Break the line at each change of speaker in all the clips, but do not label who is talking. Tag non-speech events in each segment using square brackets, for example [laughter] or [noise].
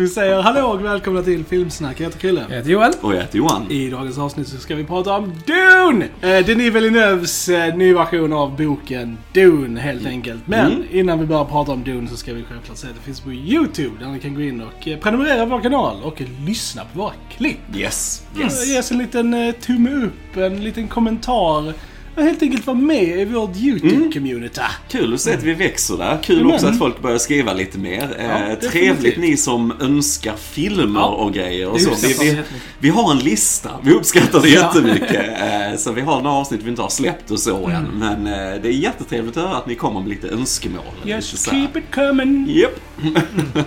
Du säger hallå och välkomna till Filmsnack. Jag heter Chrille.
Jag heter Joel.
Och jag heter Johan.
I dagens avsnitt så ska vi prata om Dune! Eh, Denis Villeneuves eh, ny version av boken Dune helt enkelt. Men
Mm.
innan vi börjar prata om Dune så ska vi självklart säga att det finns på YouTube där ni kan gå in och eh, prenumerera på vår kanal och lyssna på våra klipp.
Yes.
Yes.
Yes.
Ge oss en liten eh, tumme upp, en liten kommentar. Och helt enkelt vara med i vårt YouTube-community.
Kul att se att vi växer där. Kul
Jajamän.
också att folk börjar skriva lite mer. Eh,
definitivt.
trevligt ni som önskar filmer
Ja.
och grejer och så. Vi, vi, vi har en lista. Vi uppskattar det
Ja.
jättemycket. [laughs] Eh, så vi har några avsnitt vi inte har släppt och så
Mm.
än. Men eh, det är jättetrevligt att höra att ni kommer med lite önskemål.
Yes,
lite
keep it coming!
Japp. [laughs]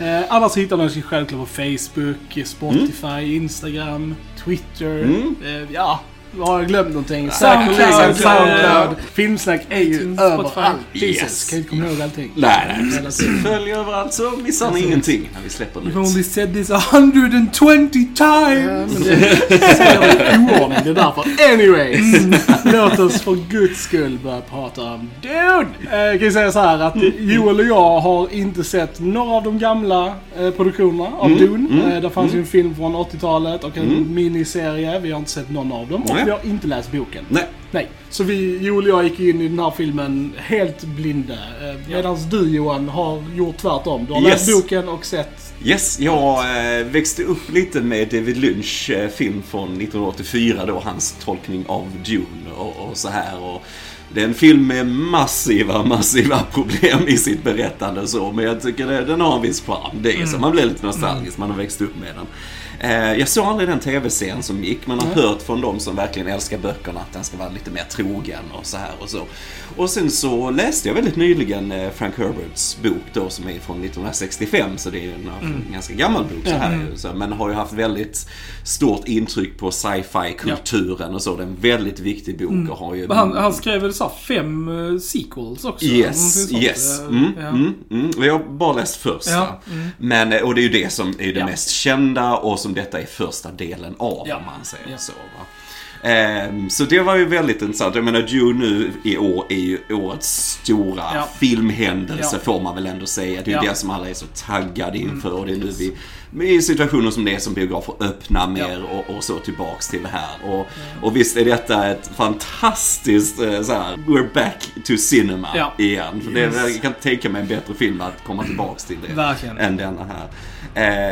Eh, annars hittar ni oss självklart på Facebook, Spotify, Instagram, Twitter.
Mm.
Eh, ja, har jag glömt någonting?
Soundcloud, eh,
Soundcloud. Filmsnack är ju överallt. Jesus,
Yes.
kan inte komma ihåg allting.
Nej, nej. Följ överallt så missar ni ingenting när vi släpper
You've only
nytt.
said this 120
Ja,
times!
oordning, det är därför. Anyways, låt oss för guds skull börja prata om Dune! Eh, jag kan ju säga så här att Joel och jag har inte sett några av de gamla eh, produktionerna av Dune. Eh, det fanns ju en film från 80-talet och en miniserie. Vi har inte sett någon av dem och
Nej.
vi har inte läst boken.
Nej.
Nej, så vi, Joel och jag gick in i den här filmen helt blinda. Eh, Medan du Johan har gjort tvärtom. Du har
Yes.
läst boken och sett...
Yes, jag eh, växte upp lite med David Lynch eh, film från 1984 då, hans tolkning av Dune och, och så här. Och det är en film med massiva, [laughs] massiva problem i sitt berättande så, men jag tycker det, den har en viss charm. Det är så, man blir lite nostalgisk, man har växt upp med den. Eh, jag såg aldrig den tv-serien som gick, men har hört från de som verkligen älskar böckerna att den ska vara lite mer trogen och så här och så. Och sen så läste jag väldigt nyligen eh, Frank Herberts bok då som är från 1965, så det är en en ganska gammal bok så här ju, så, men har ju haft väldigt stort intryck på sci-fi-kulturen och så. Det är en väldigt viktig bok och har ju...
Han, han skrev väl så fem sequels också?
Yes, yes. Mm,
Eh, ja.
mm, mm. Vi har bara läst första.
Ja, mm.
Men, eh, och det är ju det som är det
Ja.
mest kända och som detta är första delen av,
Ja.
om man säger
Ja.
så. Va? Ehm, så det var ju väldigt intressant. Jag menar, Dune nu i år är ju årets stora
Ja.
filmhändelse,
Ja.
får man väl ändå säga. Det är ju
Ja. Mm.
det som alla är så taggade inför och det är nu vi i situationer som det är som biografer öppnar mer och, och så tillbaks till det här. Och, och visst är detta ett fantastiskt eh, så här, we're back to cinema
Ja.
igen. För det,
Yes.
jag kan tänka mig en bättre film att komma tillbaks till det
Verkligen.
än denna här.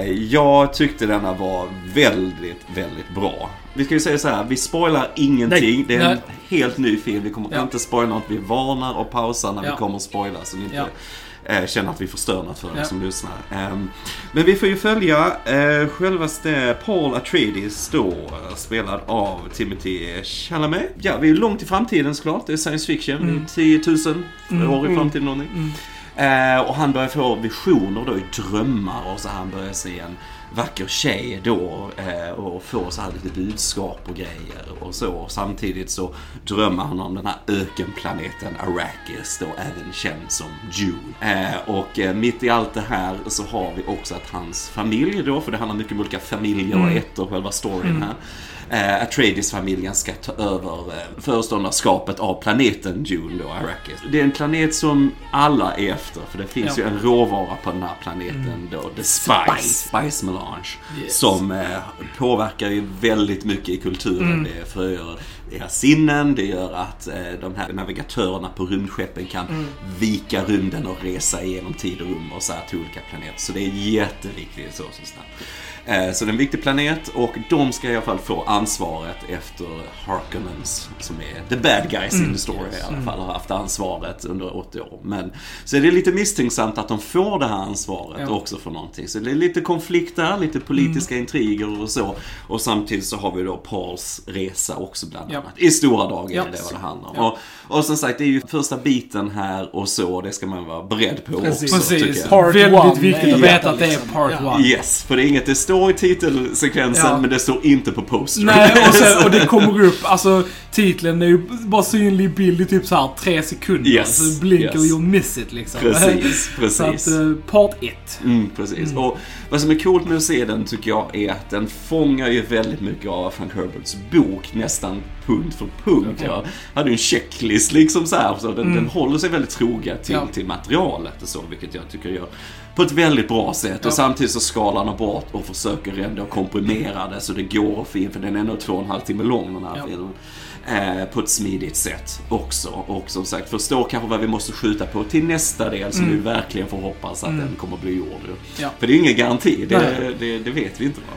Eh, jag tyckte denna var väldigt, väldigt bra. Vi ska ju säga så här, vi spoilar ingenting.
Nej.
Det är en
Nej.
helt ny film. Vi kommer
Ja.
inte spoila något. Vi varnar och pausar när
Ja.
vi kommer att spoila så ni inte
Ja.
eh, känner att vi förstör något för er som lyssnar. Ehm, men vi får ju följa eh, självaste Paul Atreides då, eh, spelad av Timothy Chalamet. Ja, vi är långt i framtiden såklart. Det är science fiction.
Mm.
Det är 10 000 år i framtiden någonting. Eh, och han börjar få visioner då drömmar och så han börjar se en vacker tjej då eh, och får så här lite budskap och grejer och så. Samtidigt så drömmer han om den här ökenplaneten Arrakis då även känd som Dune. Eh, och eh, mitt i allt det här så har vi också att hans familj då, för det handlar mycket om olika familjer och ett och själva storyn här. Eh, Atreides-familjen ska ta över eh, föreståndarskapet av planeten Dune då, Arrakis. Det är en planet som alla är efter, för det finns
Ja.
ju en råvara på den här planeten då, the spice,
Spice.
spice melange,
Yes.
som eh, påverkar ju väldigt mycket i kulturen. Det förgör era sinnen, det gör att eh, de här navigatörerna på rymdskeppen kan vika rymden och resa igenom tid och rum och så här till olika planeter. Så det är jätteviktigt så, så snabbt. Eh, Så det är en viktig planet och de ska i alla fall få ansvaret efter Harkonnens, som är the bad guys in the story i alla fall, har haft ansvaret under 80 år. Men, så det är lite misstänksamt att de får det här ansvaret
Ja.
också för någonting. Så det är lite konflikter, lite politiska intriger och så. Och samtidigt så har vi då Pauls resa också bland
Ja.
annat. I stora drag är
Ja.
det vad det handlar om.
Ja.
Och, och som sagt, det är ju första biten här och så, det ska man vara beredd på
Precis.
också
Precis.
Part
Väldigt
one
viktigt
är
att veta att det är
liksom.
part
Ja.
one.
Yes, för det är inget, det står i titelsekvensen
Ja.
men det står inte på postern.
Nej, och, sen, [laughs] och det kommer upp, alltså titeln är ju bara synlig bild i typ så här tre sekunder.
Yes,
Så blinker
yes.
you'll miss it liksom.
Precis, [laughs]
Så att,
precis.
eh, part 1.
Mm, precis. Och vad som är coolt med att se den tycker jag är att den fångar ju väldigt mycket av Frank Herberts bok nästan punkt för punkt. Jag hade ju en checklist liksom så här, så den, den håller sig väldigt troga till,
Ja.
till materialet och så, vilket jag tycker gör på ett väldigt bra sätt. Och samtidigt så skalar han bort och försöker ändå komprimera det så det går att få in, för den är ändå två och en halv timme lång den här
Ja.
filmen. Eh, på ett smidigt sätt också. Och som sagt, förstå kanske vad vi måste skjuta på till nästa del som vi verkligen får hoppas att den kommer bli gjord.
Ja.
För det är ingen garanti, det, det, det vet vi inte. Va?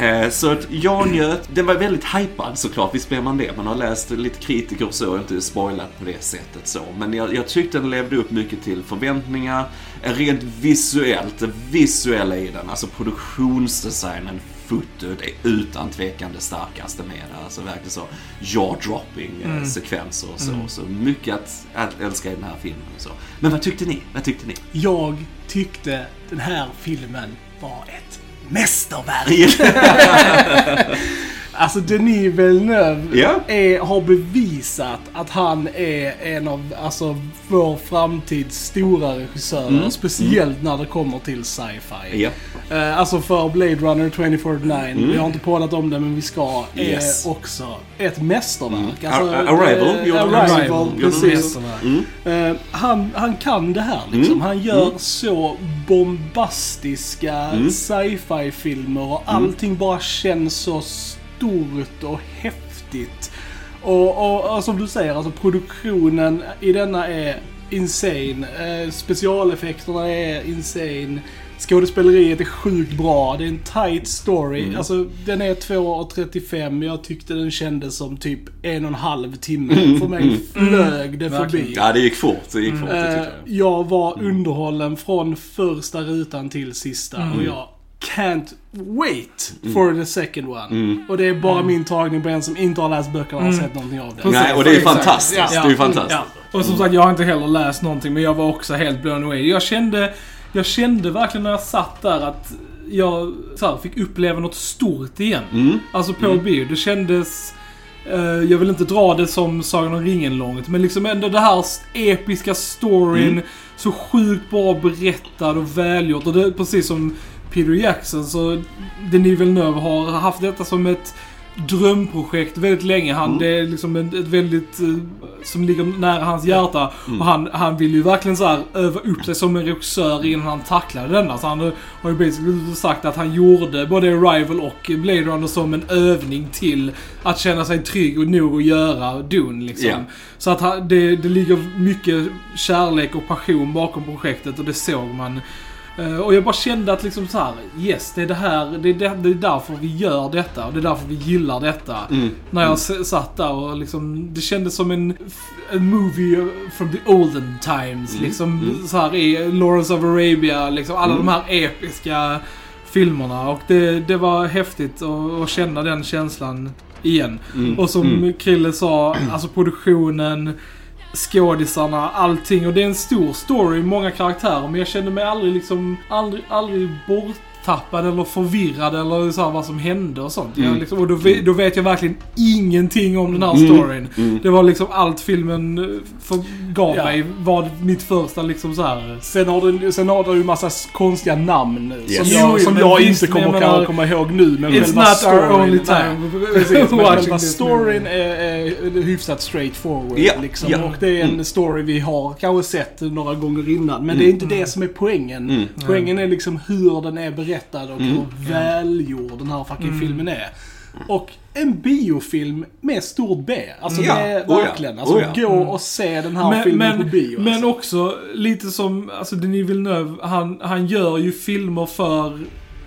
Eh, Så att jag njöt, den var väldigt hypad såklart, visst blev man det. Man har läst lite kritiker och så, och inte spoilat på det sättet så. Men jag, jag tyckte den levde upp mycket till förväntningar. Rent visuellt, det visuella i den, alltså produktionsdesignen, fotot är utan tvekan det starkaste med det. Alltså verkligen så jaw-dropping eh, sekvenser och så. Så mycket att, att älska i den här filmen och så. Men vad tyckte ni? Vad tyckte ni?
Jag tyckte den här filmen var ett mästerverk. [laughs] Alltså Denis Villeneuve
Ja.
är, har bevisat att han är en av alltså, vår framtids stora regissörer. Speciellt när det kommer till sci-fi. Eh, alltså för Blade Runner 2049, vi har inte pratat om det men vi ska, är
Yes.
också ett mästerverk. Alltså,
Ar- Arrival
eh,
gjorde
Arrival, precis.
Mm.
Eh, han, han kan det här liksom. Han gör så bombastiska
Mm.
sci-fi filmer och allting bara känns så stort och häftigt. Och, och, och som du säger, alltså produktionen i denna är insane. Eh, specialeffekterna är insane. Skådespeleriet är sjukt bra. Det är en tight story.
Mm.
Alltså, den är 2.35. Jag tyckte den kändes som typ en och en halv timme.
Mm.
För mig flög det förbi.
Ja, det gick fort. Det gick fort, det
Eh,
tycker jag.
jag var underhållen från första rutan till sista och jag can't wait for the second one. Och det är bara min tagning på en som inte har läst böckerna och har sett någonting av det.
Precis.
Nej, och det är fantastiskt.
Ja.
Det är fantastiskt.
Ja. Och som sagt, jag har inte heller läst någonting, men jag var också helt blown away. Jag kände, jag kände verkligen när jag satt där att jag så här, fick uppleva något stort igen.
Mm.
Alltså på bio. Det kändes... eh, jag vill inte dra det som Sagan om ringen långt, men liksom ändå det här episka storyn.
Mm.
Så sjukt bra berättad och välgjort. Och det är precis som Peter Jackson så Denis Villeneuve har haft detta som ett drömprojekt väldigt länge. Han, Det är liksom ett, ett väldigt, eh, som ligger nära hans hjärta. Och han, han vill ju verkligen så här öva upp sig som en regissör innan han tacklade denna. Så han har ju basically sagt att han gjorde både Arrival och Blade Runner som en övning till att känna sig trygg och nog att göra Dune liksom.
Ja.
Så att han, det, det ligger mycket kärlek och passion bakom projektet och det såg man. Eh, Och jag bara kände att liksom så här, yes, det är det här, det är, det, det är därför vi gör detta och det är därför vi gillar detta. När jag s- satt där och liksom, det kändes som en, en movie from the olden times. Liksom så här i Lawrence of Arabia, liksom alla de här episka filmerna. Och det, det var häftigt att, att känna den känslan igen. Och som Krille sa, alltså produktionen, skådisarna, allting. Och det är en stor story, många karaktärer. Men jag kände mig aldrig liksom, aldrig, aldrig borttappad eller förvirrad eller så här vad som hände och sånt. Jag liksom, och då, då vet jag verkligen ingenting om den här storyn. Det var liksom allt filmen eh, för, gav
Ja.
mig var mitt första liksom så här.
Sen har du, sen har du ju massa konstiga namn
Yes.
som jag,
jo,
som jag
visst,
inte kommer
jag menar-
komma ihåg nu. Men
It's not
storyn,
our only time. [laughs]
Precis, men [laughs] själva storyn är, är hyfsat straightforward.
Ja,
liksom.
ja.
Och det är en story vi har kanske sett några gånger innan. Men det är inte det som är poängen. Poängen är liksom hur den är berättad och hur välgjord den här fucking filmen är. Och en biofilm med stort B. Alltså
Ja,
det är
oh
verkligen. Alltså
oh ja.
gå och se den här
Men,
filmen
men,
på bio.
men
alltså.
också lite som, alltså Denis Villeneuve, han, han gör ju filmer för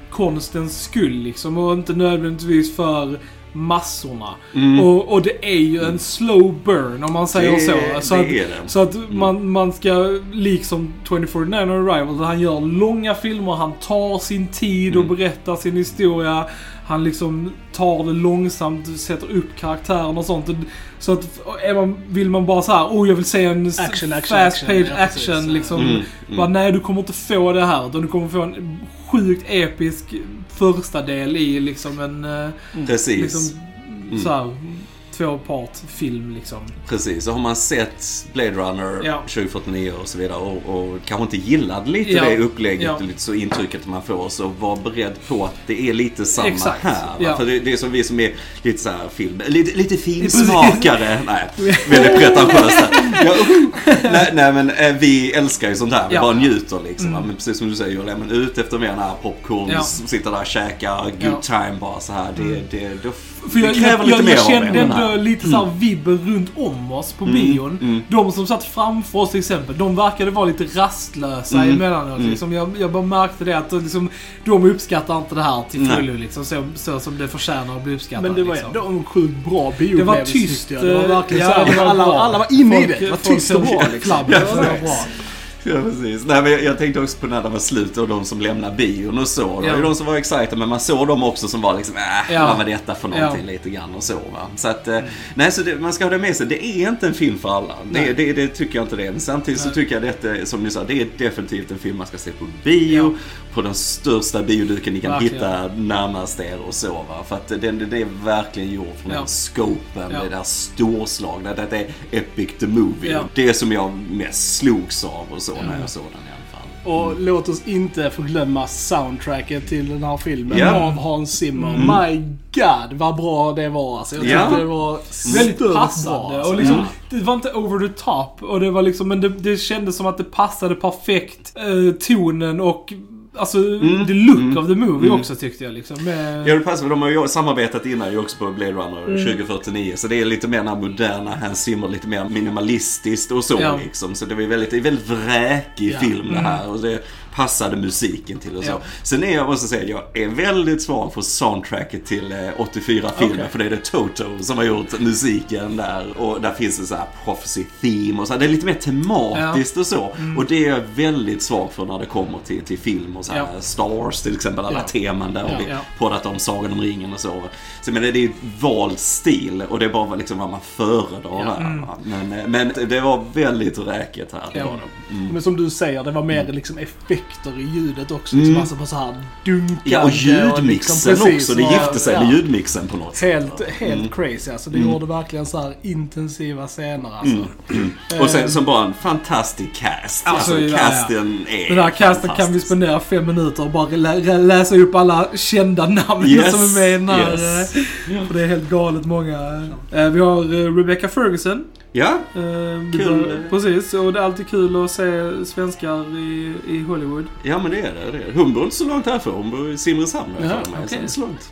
konstens skull liksom och inte nödvändigtvis för massorna. Och, och det är ju en slow burn om man säger
Det-
så. Så
det
att,
är det.
så att man, man ska, liksom 2049 Arrival, han gör långa filmer, han tar sin tid och berättar sin historia. Han liksom tar det långsamt, sätter upp karaktären och sånt. Så att är man, vill man bara så här, oh jag vill se en
Action, action,
fast
action.
page
Ja, precis.
action liksom.
Mm,
Bara, nej du kommer inte få det här utan du kommer få en sjukt episk första del i liksom en... eh,
Precis.
Liksom, så här, tvåpart-film liksom.
Precis, och har man sett Blade Runner
Ja.
2049 och så vidare och, och kanske inte gillade lite
Ja.
det upplägget
Ja.
och lite så intrycket man får så var beredd på att det är lite samma
Exakt,
här.
Ja.
För det, det är som vi som är lite så här film, lite, lite finsmakare. nej, väldigt pretentiöst. Ja, nej, nej men eh, vi älskar ju sånt här, vi bara njuter liksom.
Mm.
Men precis som du säger Joel, ja, men ut efter mer den här popcorn,
Ja.
sitta där och käka, good time bara så här. Det, det, det,
För jag, jag,
lite
jag, jag kände ändå lite såhär vibben runt om oss på bion.
mm.
De som satt framför oss till exempel, de verkade vara lite rastlösa
Mm.
emellanåt.
Mm.
Liksom. Jag, jag bara märkte det att liksom, de uppskattar inte det här till fullo. Liksom, så, så som det förtjänar att bli uppskattat.
Men det var
liksom.
ändå en sjukt bra
Det var tyst.
Det var verkligen
ja,
så här,
det var
alla, alla var inne i det. Det var tyst och bra. Liksom.
Ja,
Det var bra. [laughs]
Ja, precis. Nej, men jag, jag tänkte också på när det var slut och de som lämnade bion och så. Det var
Ja.
ju de som var excited, men man såg dem också som var liksom, äh,
Ja.
vad var detta för någonting lite grann och så va. Så att, eh, nej, så det, man ska ha det med sig. Det är inte en film för alla. Det, det, det tycker jag inte det är. Men samtidigt så
Nej.
tycker jag detta, som ni sa, det är definitivt en film man ska se på bio. På den största bioduken ni kan
Verkligen.
hitta närmast er och så va. För att det, det, är verkligen gjort från
Ja.
den scopen,
Ja.
det där storslagna. Det, är Epic the Movie.
Ja.
Det som jag mest slogs av och så när jag såg den i alla fall.
Och låt oss inte förglömma soundtracket till den här filmen
Ja.
av Hans Zimmer. My God vad bra det var alltså. Jag
Ja.
tyckte det var
Väldigt
stört
passande.
bra.
Och liksom,
Mm.
Det var inte over the top. Och det var liksom, men det, det kändes som att det passade perfekt eh, tonen och Alltså the look
Mm.
of the movie
Mm.
också tyckte jag liksom. Med,
Ja, det passar. De har ju samarbetat innan ju också på Blade Runner
Mm.
2049. Så det är lite mer den här moderna Hans Zimmer, lite mer minimalistiskt och så
Ja.
liksom. Så det var väldigt, det är väldigt vräkig
Ja.
film det här. Och det passade musiken till och så.
Ja.
Sen är jag, måste säga, jag är väldigt svag för soundtracket till eh, 84-filmen.
Okej.
För det är det Toto som har gjort musiken där. Och där finns det så här prophecy theme och så här. Det är lite mer tematiskt och så.
Mm.
Och det är jag väldigt svag för när det kommer till, till film och så här.
Ja.
Star Wars till exempel, alla
Ja.
teman där.
Ja.
och vi
Ja.
pratat om Sagan om ringen och så. Så men det är ju vald stil och det är bara liksom vad man föredrar
Ja.
här.
Mm.
Men, eh, men det var väldigt räket här. Det
Ja.
var det. Mm.
Men som du säger, det var mer liksom effekter i ljudet också.
Mm.
Liksom, alltså på så här dunkande.
Ja, och ljudmixen
liksom, precis,
också. Det
och-
gifte sig
ja.
med ljudmixen på något sätt.
Helt, helt
Mm.
crazy alltså. Det
Mm.
gjorde verkligen så här intensiva scener alltså.
Mm. Mm. Och sen som bara en fantastisk cast. Alltså,
Alltså, ja,
casten är
Den här casten kan vi spendera fem minuter och bara lä lä- läsa upp alla kända namn
Yes,
som är med i den här.
yes.
eh, För det är helt galet många. Eh, Vi har eh, Rebecca Ferguson.
Ja,
Eh, vi
Kul.
Precis, och det är alltid kul att se svenskar i, i Hollywood.
ja men det är det. det är det. Hon bor inte så långt härifrån. Hon bor i Simrishamn. har jag
Ja,
för mig.
okej.
Så så långt.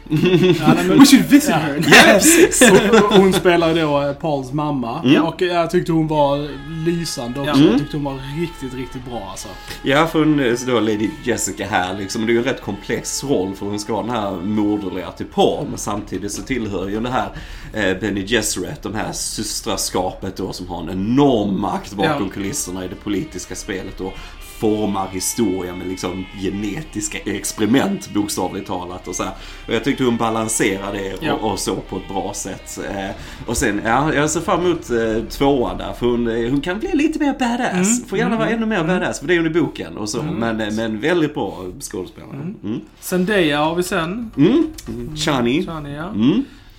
Ja, [laughs] men-
We should visit
Ja.
her!
Ja, precis. [laughs]
Och hon spelar då eh, Pauls mamma.
Mm.
Och jag tyckte hon var lysande också.
Ja.
Jag tyckte hon var riktigt, riktigt bra alltså.
Ja, för hon är så då Lady Jessica här liksom. Det är ju en rätt komplex roll för hon ska vara den här moderliga till Paul. Men samtidigt så tillhör ju det här eh, Benny Gesserit, de här systraskapet då som har en enorm makt bakom
Ja.
kulisserna i det politiska spelet och formar historia med liksom genetiska experiment bokstavligt talat och så här. Och jag tyckte hon balanserade det
Ja.
och, och så på ett bra sätt. Eh, och sen, ja, jag ser fram emot eh, tvåan där för hon, eh, hon kan bli lite mer badass.
Mm.
Får gärna vara
Mm.
ännu mer badass för det är hon i boken och så.
Mm.
Men, men väldigt bra skådespelare.
Mm.
Mm.
Zendaya har vi sen.
Mm. Chani.
Chani, ja.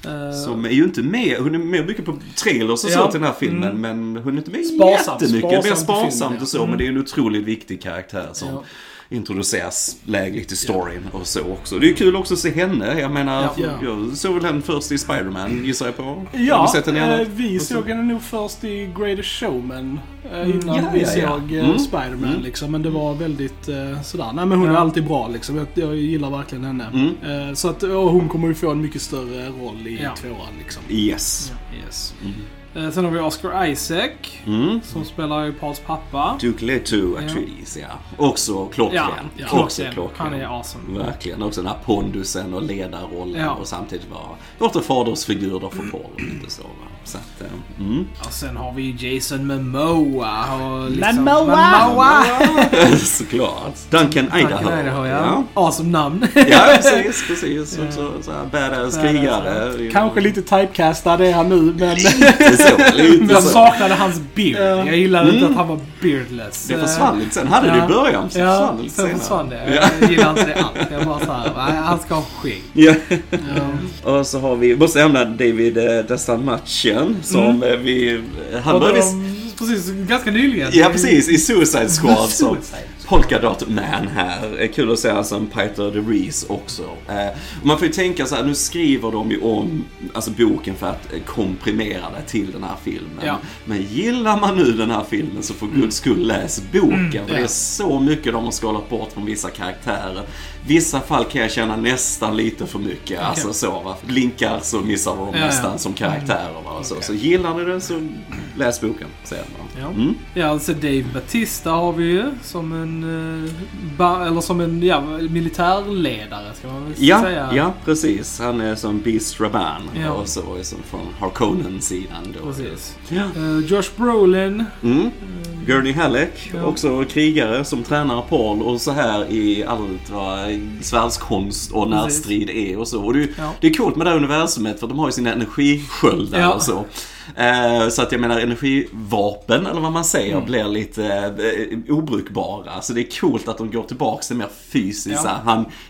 Mm.
Eh,
Som är ju inte med, hon är med mycket på trailers och så
Ja.
till den här filmen
Mm.
men hon är inte med
Sparsamt,
jättemycket. Är mer
sparsamt filmen,
och så
ja.
men det är en otroligt viktig karaktär som
Ja.
Introduceras lägligt i storyn och så också. Det är kul också att se henne. Jag menar,
Ja.
Ja.
jag såg väl henne först i Spider-Man gissar jag på.
Ja,
sett henne
eh, vi såg henne nog först i Greatest Showman. eh,
Mm.
Innan
Ja,
vi såg eh,
Mm.
Spiderman
Mm.
liksom. Men det var väldigt eh, sådär. Nej men hon är alltid bra liksom. Jag, jag gillar verkligen henne.
Mm.
Eh, så att, och hon kommer ju få en mycket större roll i
Ja.
tvåan liksom.
Yes.
Yes.
Mm.
Eh, Sen har vi Oscar Isaac.
Mm.
Som spelar ju Pauls pappa.
Duke Leto Atreides, ja. Också klockren.
Ja,
Också
klockren. Han är awesome.
Verkligen. Också den här pondusen och ledarrollen
Ja.
och samtidigt vara låter fadersfigur då för Paul och lite så va. Så att, eh, mm.
Och sen har vi Jason Momoa. Och liksom,
Momoa!
Momoa! [laughs]
Såklart. Duncan Idaho.
Tack, Idaho ja. Awesome namn. [laughs]
Ja, precis, precis.
Ja.
Också så här badass krigare.
Kanske lite typecastad är han nu men...
Lite så. Lite
Jag saknade hans beard.
Ja.
Jag gillade inte
Mm.
att han var beardless.
Det försvann lite sen. Hade det
Ja.
i början, så
Ja,
försvann det lite
sen
senare.
försvann det.
Ja.
Jag gillar inte det alls. Jag bara såhär, han ska ha skägg.
Ja.
Ja.
Och så har vi, måste nämna David eh, Dastmalchian som eh, vi... Han började...
de, precis, ganska nyligen.
Ja, precis. I Suicide Squad [laughs]
Suicide.
Polka Dot Man här. Kul att se han som Peter DeVries också. Eh, man får ju tänka så här, nu skriver de ju om alltså, boken för att eh, komprimera det till den här filmen.
Ja.
Men gillar man nu den här filmen så för guds skull läs boken. för det är så mycket de har skalat bort från vissa karaktärer. Vissa fall kan jag känna nästan lite för mycket. Alltså så va. Blinkar så missar de
Ja,
nästan
ja.
som karaktärer. Va? Så,
Okej.
så gillar ni det så läs boken. Säger man.
Ja.
Mm.
Ja, alltså Dave Batista har vi ju som en, eh, ba, eller som en ja, militärledare ska man väl
Ja,
säga.
ja, precis. Han är som Beast Raban
Ja.
och så är som från Harkonnen-sidan då.
Precis.
Ja.
Eh, Josh Brolin.
Mm. Gurney Halleck,
Ja.
också krigare som tränar Paul och så här i allt vad svärdskonst och närstrid är och så. Och det, det är coolt med det här universumet för de har ju sina energisköldar och så. Eh, så att jag menar energivapen, eller vad man säger,
Mm.
blir lite eh, obrukbara. Så det är coolt att de går tillbaka till mer fysiska
Ja.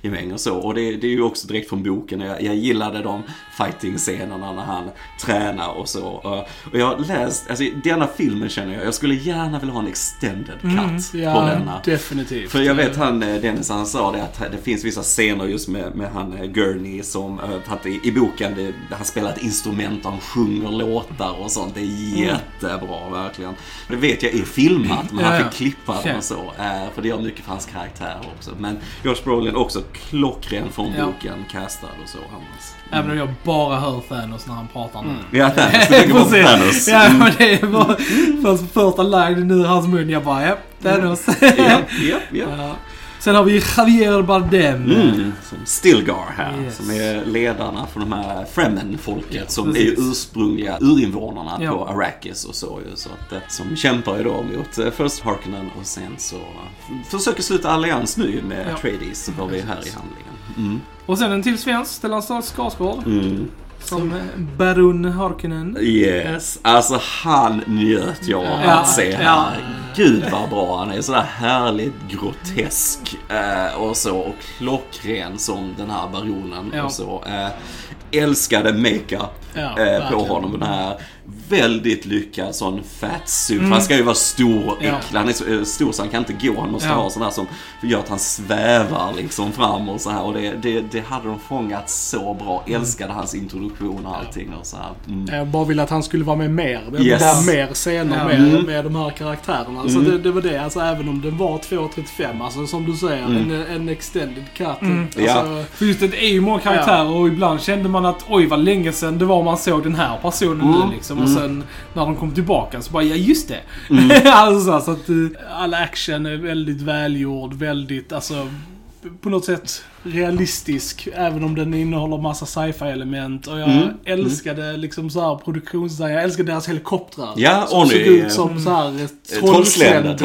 handgemäng och så. Och det, det är ju också direkt från boken. Jag, jag gillade de fighting-scenerna när han tränar och så. Eh, och jag har läst, alltså denna filmen känner jag, jag skulle gärna vilja ha en extended cut
Mm.
på
Ja,
denna.
definitivt.
För jag vet han, Dennis, han sa det att det finns vissa scener just med, med han Gurney som, att i, i boken, det, han spelar ett instrument, han sjunger låtar och sånt. Det är jättebra, verkligen. Det vet jag är filmat, men han fick klippa
Okej.
och så. eh, För det gör mycket för hans karaktär också. Men Josh Brolin också klockren från boken, castad och så. Annars.
Även om jag bara hör Thanos när han pratar nu.
Ja, Thanos. [laughs] Du tänker på. Thanos.
Ja, men det är bara först, första line ur hans mun. Jag bara, ja, Thanos.
Ja, ja, ja. [laughs]
Ja. Sen har vi Javier Bardem.
Mm, som Stilgar här,
Yes.
som är ledarna för de här Fremen-folket
Ja,
som
precis.
är ursprungliga urinvånarna
Ja.
på Arrakis och så ju. Så att, som kämpar ju då mot eh, först Harkonnen och sen så försöker sluta allians nu med
Ja.
Atreides, var vi här i handlingen. Mm.
Och sen en till svensk, Stellan Skarsgård.
Mm.
Som Baron Harkonnen.
Yes, alltså han njöt jag av
Ja,
att se här.
ja.
Gud vad bra han är. Sådär härligt grotesk eh, och så. Och klockren som den här baronen
Ja.
och så. Eh, älskade makeup eh, på honom. Den här väldigt lyckad sån fat suit. För han ska ju vara stor och
Ja.
äcklig. Han är så eh, stor så han kan inte gå. Han måste
Ja.
ha sån här som gör att han svävar liksom fram och så här. Och det, det, det hade de fångat så bra. Älskade hans introduktion och allting och så här. Mm.
Jag bara ville att han skulle vara med mer.
Yes.
mer scener
Ja.
med,
Mm.
med de här karaktärerna. Så
Mm.
det, det var det. Alltså även om den var 2.35, alltså som du säger, en, en extended cut.
Mm.
Alltså,
Ja.
För just det, det är ju många karaktärer och ibland kände man att oj vad länge sedan det var man såg den här personen
Mm.
nu liksom. Och sen när de kom tillbaka så bara, ja just det.
Mm. [laughs]
alltså så, att, eh,
All action är väldigt välgjord, väldigt, alltså på något sätt realistisk. Även om den innehåller massa sci-fi element. Och jag
Mm.
älskade liksom så här produktionsdesign. Jag älskade deras helikoptrar.
Ja,
som
och
såg ut som så här
Eh, trollsländer.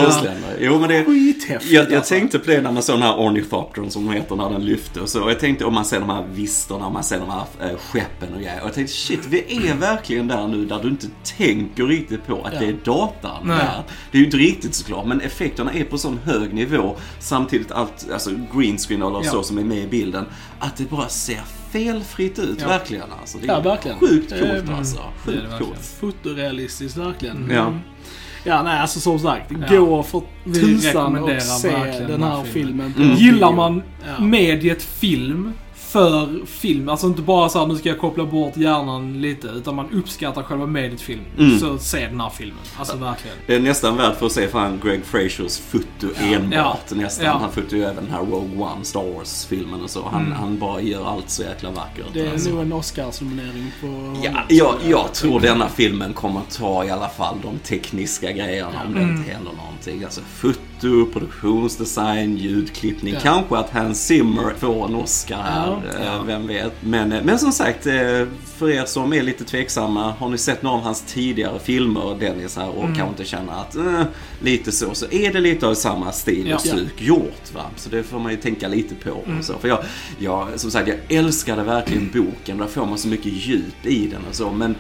Jo men det...
Skithäftigt
Jag, jag
alltså.
tänkte på det när man såg den här ornithoptern som heter när den lyfte och så. Och jag tänkte om man ser de här visterna, om man ser de här eh, skeppen och grejer. Och jag tänkte shit, vi är verkligen där nu där du inte tänker riktigt på att
Ja.
det är datan
Nej.
där. Det är ju inte riktigt såklart, men effekterna är på sån hög nivå. Samtidigt allt, alltså green screen eller
Ja.
så som är med i bilden. Att det bara ser felfritt ut,
Ja.
verkligen alltså. Det är
Ja, verkligen.
sjukt coolt
mm,
alltså.
det är det
Sjukt
verkligen.
coolt.
Fotorealistiskt verkligen.
Ja.
Ja, nej alltså som sagt.
Ja.
Gå för tusan och se den här filmen. på
Mm.
Gillar man
Ja.
mediet film för film, alltså inte bara så här, nu ska jag koppla bort hjärnan lite, utan man uppskattar själva mediet film.
Mm.
Så se den här filmen. Alltså verkligen.
Det är nästan värt för att se fan Greg Frasers foto enbart.
Ja.
Nästan.
Ja.
Han fotar ju även den här Rogue One, Star Wars-filmen och så. Han,
Mm.
han bara gör allt så jäkla vackert.
Det är
alltså.
nog en Oscarsnominering på
Ja, jag, jag tror denna filmen kommer ta i alla fall de tekniska grejerna om det
Mm.
inte händer någonting. Alltså foto, produktionsdesign, ljudklippning.
Ja.
Kanske att Hans Zimmer får en Oscar här.
Ja.
eh, Vem vet. Men, eh, men som sagt, eh, för er som är lite tveksamma. Har ni sett några av hans tidigare filmer, Dennis här, och
Mm.
kanske inte känner att eh, lite så, så är det lite av samma stil
Ja.
och stuk gjort. Va? Så det får man ju tänka lite på.
Mm.
Så. För jag, jag, som sagt, jag älskade verkligen boken. Där får man så mycket djup i den och så. Men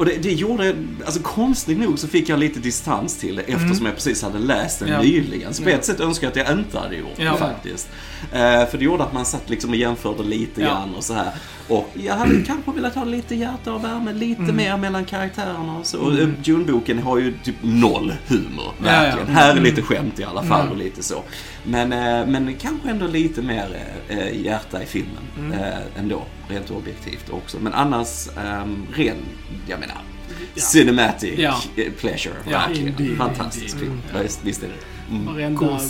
och det, det gjorde, alltså konstigt nog så fick jag lite distans till det eftersom jag precis hade läst den
Ja.
nyligen. Så på ett sätt önskar jag att jag inte hade gjort
Ja.
det faktiskt. Eh, för det gjorde att man satt liksom och jämförde lite
Ja.
grann och så här. Och jag hade kanske velat ha lite hjärta och värme, lite
Mm.
mer mellan karaktärerna och så. Eh, Dune-boken har ju typ noll humor,
Ja, ja.
verkligen. Här är
Mm.
lite skämt i alla fall
Mm.
och lite så. Men, eh, men kanske ändå lite mer eh, hjärta i filmen
Mm.
eh, ändå, rent objektivt också. Men annars, um, ren, jag menar, cinematic
Ja.
eh, pleasure.
Ja,
verkligen. Fantastisk film. Ja, Visst, är det. Mm.
Varenda.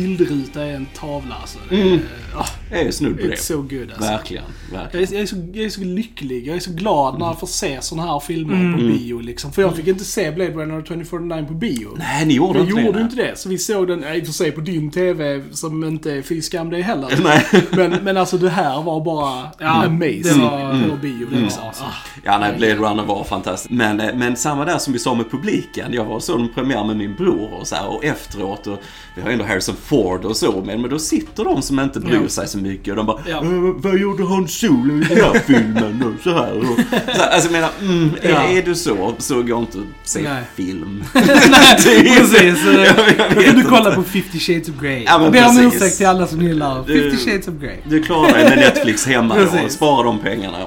Bildruta är en tavla alltså.
Mm.
Ah,
Jag är ju snudd på
it's
det.
so good alltså.
Verkligen,
Jag
verkligen.
är, jag, är så, jag är så lycklig, jag är så glad när jag får se såna här filmer
Mm.
på bio liksom. För jag fick inte se Blade Runner 2049 på bio.
Nej, ni gjorde
Jag
inte
gjorde
det.
inte det, så vi såg den, i och för sig på din TV, som inte är fy skam det heller.
Nej.
Men, men alltså det här var bara
Ja,
amazing
det var-
på bio. Liksom. Ah,
Ja, nej, Blade Runner var fantastiskt. Men, eh, men samma där som vi sa med publiken. Jag var och såg en premiär med min bror och så här, och efteråt och vi har ju ändå Harrison Ford och så men, men då sitter de som inte bryr
Ja.
sig så mycket och de bara
Ja.
"Eh, Vad gjorde Han Solo i den här filmen? Och så här. Och, så här alltså jag menar, mm, är,
Ja.
är du så, så går inte att se
Nej.
film. [laughs]
Nej, precis. [laughs] Då kan du
inte.
kolla på 50 shades of Grey.
Ja, men
ber om ursäkt till alla som gillar
Du-
50 shades of Grey.
Du klarar dig med Netflix hemma då spara de pengarna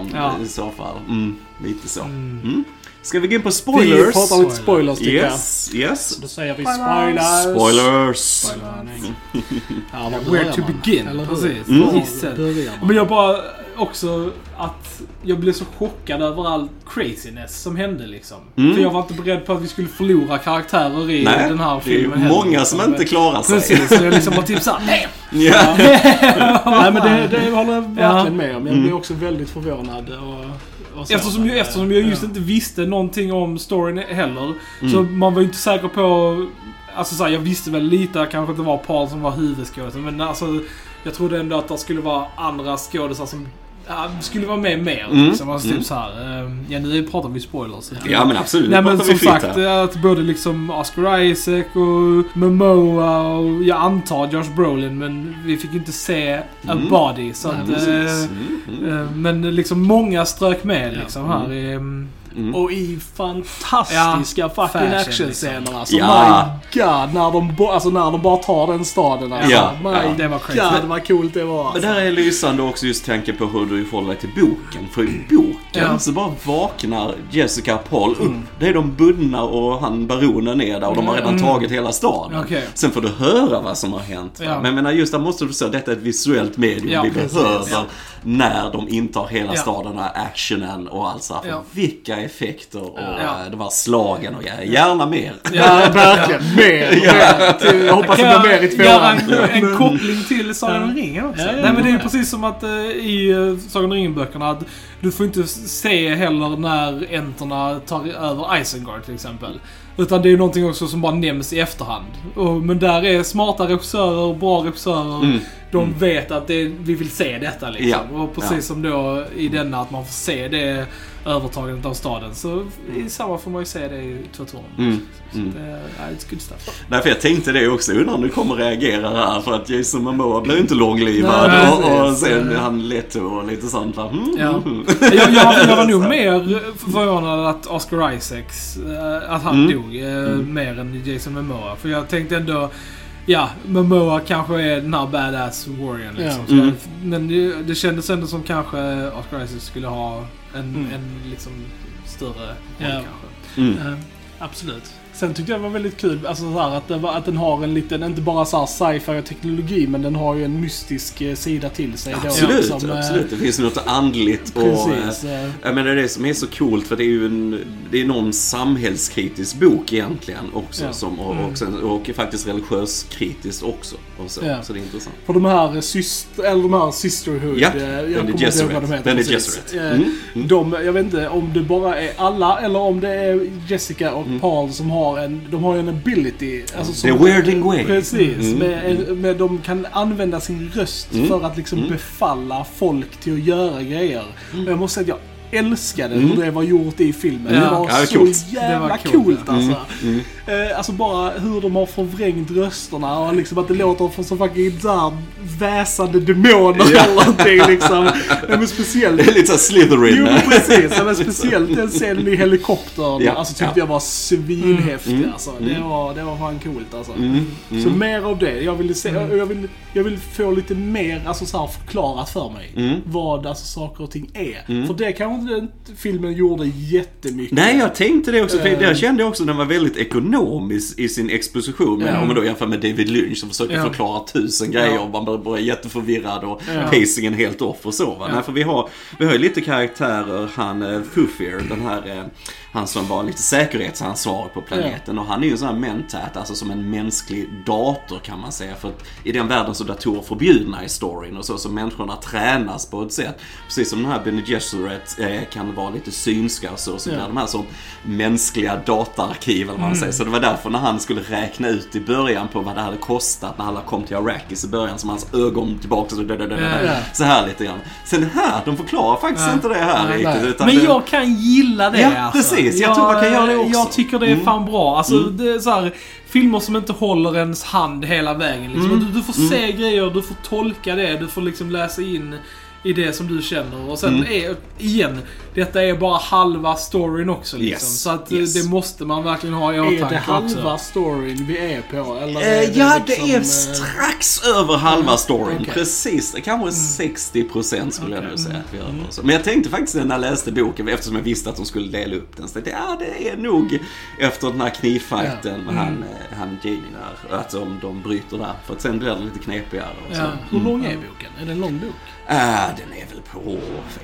i så fall. Mm, lite så. Mm. Ska vi gå in på
Vi
spoilers?
pratar lite spoilers tycker
Yes, yes.
jag. Då säger vi
Spoilers.
spoilers.
Spoilers.
Ja,
Where to
man?
begin,
Eller
precis.
Mm.
Men jag bara också att jag blev så chockad över all craziness som hände liksom.
Mm.
För jag var inte beredd på att vi skulle förlora karaktärer i
Nej,
den här
det är
filmen heller,
många
liksom.
som inte klarar sig.
Precis, så jag liksom var typ såhär, nej!
Ja. [laughs]
Nej men det, det håller jag verkligen med om. Jag
Mm.
blir också väldigt förvånad. Och, så.
Eftersom, ju, eftersom jag just
Ja.
inte visste någonting om storyn heller.
Mm.
Så man var ju inte säker på... Alltså så här, jag visste väl lite, kanske inte var Paul som var huvudskådisen. Men alltså, jag trodde ändå att det skulle vara andra skådisar som ja, skulle vara med mer.
Mm.
Liksom. Alltså,
Mm.
typ så här. ehm, ja, nu pratar vi spoilers.
ja men absolut,
Nej men som sagt,
här.
att både liksom Oscar Isaac och Momoa och jag antar Josh Brolin men vi fick inte se a
Mm.
body. Så
Nej,
att,
Mm, mm,
eh, men liksom många strök med
Ja.
liksom här i... mm,
mm.
Och i fantastiska fucking
fashion,
actionscener
liksom.
alltså.
Ja.
My God, när de, alltså, när de bara tar den staden alltså.
Ja,
My
ja.
Det var crazy.
God vad coolt det var
Men
alltså.
där är lysande också just tanken på hur du förhåller dig till boken. För i boken
Ja.
så bara vaknar Jessica Paul upp.
Mm.
Det är de bundna och han baronen är där och de har redan
Mm.
tagit hela staden.
Okej.
Sen får du höra vad som har hänt.
Ja.
Men jag menar just där måste du säga detta är ett visuellt medium.
Ja,
Vi
precis.
behöver
Ja.
När de intar hela
Ja.
staden, den här actionen och allt så här.
Ja.
Vilka effekter och
Ja.
eh, de här slagen och grejer. Gärna mer.
Ja, [laughs] verkligen. Mer. mer. Till- Jag hoppas det blir mer i
göra
tvåan.
en, en koppling till Sagan om ringen också?
Ja, ja,
Nej men det är ju
ja.
precis som att eh, i uh, Sagan om ringen-böckerna att du får inte se heller när enterna tar över Isengard till exempel. Utan det är ju någonting också som bara nämns i efterhand. Och, men där är smarta regissörer, bra regissörer.
Mm.
De vet att det, vi vill se detta liksom.
Ja.
Och precis
Ja.
som då i denna att man får se det övertagandet av staden. Så i samma får man ju se det i Tvåtorn.
Mm.
Så
Mm.
det, ja, it's good stuff.
Därför jag tänkte det också, undrar om du kommer reagera här för att Jason Momoa blir inte långlivad
Nej,
och, och sen han Leto och lite sånt va? Mm.
Ja. [laughs] Jag, jag, jag var nog mer förvånad att Oscar Isaacs, eh, att han
Mm.
dog eh, mer än Jason Momoa. För jag tänkte ändå, ja, Momoa kanske är den här badass warriorn liksom.
Ja.
Mm.
Men det, det kändes ändå som kanske Oscar Isaac skulle ha en,
Mm.
en liksom större roll
Ja.
kanske.
Mm.
Eh, absolut. Sen tyckte jag det var väldigt kul alltså, så här, att, det att den har en liten, inte bara så här sci-fi och teknologi, men den har ju en mystisk eh, sida till sig. då,
Absolut,
som, eh,
absolut. Det finns något andligt och... eh,
Precis.
Jag menar det som är så coolt för det är ju en, det är någon samhällskritisk bok egentligen också.
Ja.
Som, och,
Mm.
och, sen, och faktiskt religiös kritiskt också. Och så,
Ja.
så det är intressant.
För de här, syster, eller de här Sisterhood,
Ja,
jag kommer inte ihåg vad de heter precis.
Gesserit.
Eh,
Mm, mm.
De, jag vet inte om det bara är alla eller om det är Jessica och
Mm.
Paul som har en, de har en ability. Alltså,
The weirding way.
Precis,
Mm,
med,
mm.
med, de kan använda sin röst
Mm.
för att liksom
Mm.
befalla folk till att göra grejer.
Mm.
Och jag måste säga att jag älskade hur det var gjort i filmen.
Ja.
Det var
Ja,
så
coolt.
jävla
Det var
coolt,
coolt,
alltså. Eh, alltså bara hur de har förvrängt rösterna och liksom att det låter så fucking såhär väsande demoner eller någonting liksom. Ja, men speciellt
Det är lite såhär Slytherin.
Jo men precis, ja, men [laughs] speciellt den scenen i helikoptern.
Ja,
alltså tyckte
ja.
jag var svinhäftig
Mm,
alltså.
mm.
Det, var, det var fan coolt alltså.
Mm, mm.
Så mer av det. Jag vill, se,
Mm.
jag, vill, jag vill få lite mer alltså, så här, förklarat för mig.
Mm.
Vad alltså, saker och ting är. För det kanske inte filmen gjorde jättemycket.
Nej, jag tänkte det också. För
Eh.
jag kände också att den var väldigt ekonomisk i sin exposition. Men
Ja.
om man då jämför med David Lynch som försöker
Ja.
förklara tusen grejer
Ja.
och man blir bara jätteförvirrad och pacingen helt off och så. Va? Nej, för vi har, vi har ju lite karaktärer. Han uh, Fufir, den här, eh, han som var lite säkerhetsansvarig på planeten. Och han är ju en sån här mentat, alltså som en mänsklig dator kan man säga. För att i den världen så är datorer förbjudna i storyn och så. Så människorna tränas på ett sätt. Precis som den här Bene Gesserit eh, kan vara lite synska och så. Så
Ja.
blir de här som mänskliga dataarkiv eller vad man säger. Så det var därför när han skulle räkna ut i början på vad det hade kostat när alla kom till Arrakis i början. Som hans ögon tillbaka så,
Ja,
ja.
så här lite grann. Sen här, de förklarar faktiskt
Ja.
inte det här riktigt.
Men
det,
jag kan gilla det
Ja,
alltså.
precis. Jag tror man kan göra det också.
Jag tycker det är
Mm.
fan bra. Alltså, det är så här, filmer som inte håller ens hand hela vägen. Liksom.
Mm.
Du, du får se grejer, du får tolka det, du får liksom läsa in i det som du känner. Och sen
Mm.
är, igen, detta är bara halva storyn också liksom.
Yes,
Så att eh,
yes.
det måste man verkligen ha i
Är
åtanke
det halva
också.
storyn vi är på? Eller
Eh,
är
ja,
liksom,
det är
eh,
strax över halva storyn.
okej.
Precis. Det kanske är 60% skulle jag nog säga att vi är över. Så. Men jag tänkte faktiskt när jag läste boken, eftersom jag visste att de skulle dela upp den, så jag, ja det är nog efter den här knivfighten med han, eh, han Jamie där, att de, de bryter där. För att sen blir det lite knepigare och så.
Ja.
Hur lång är boken? Är det en lång bok?
Ah, den är väl på,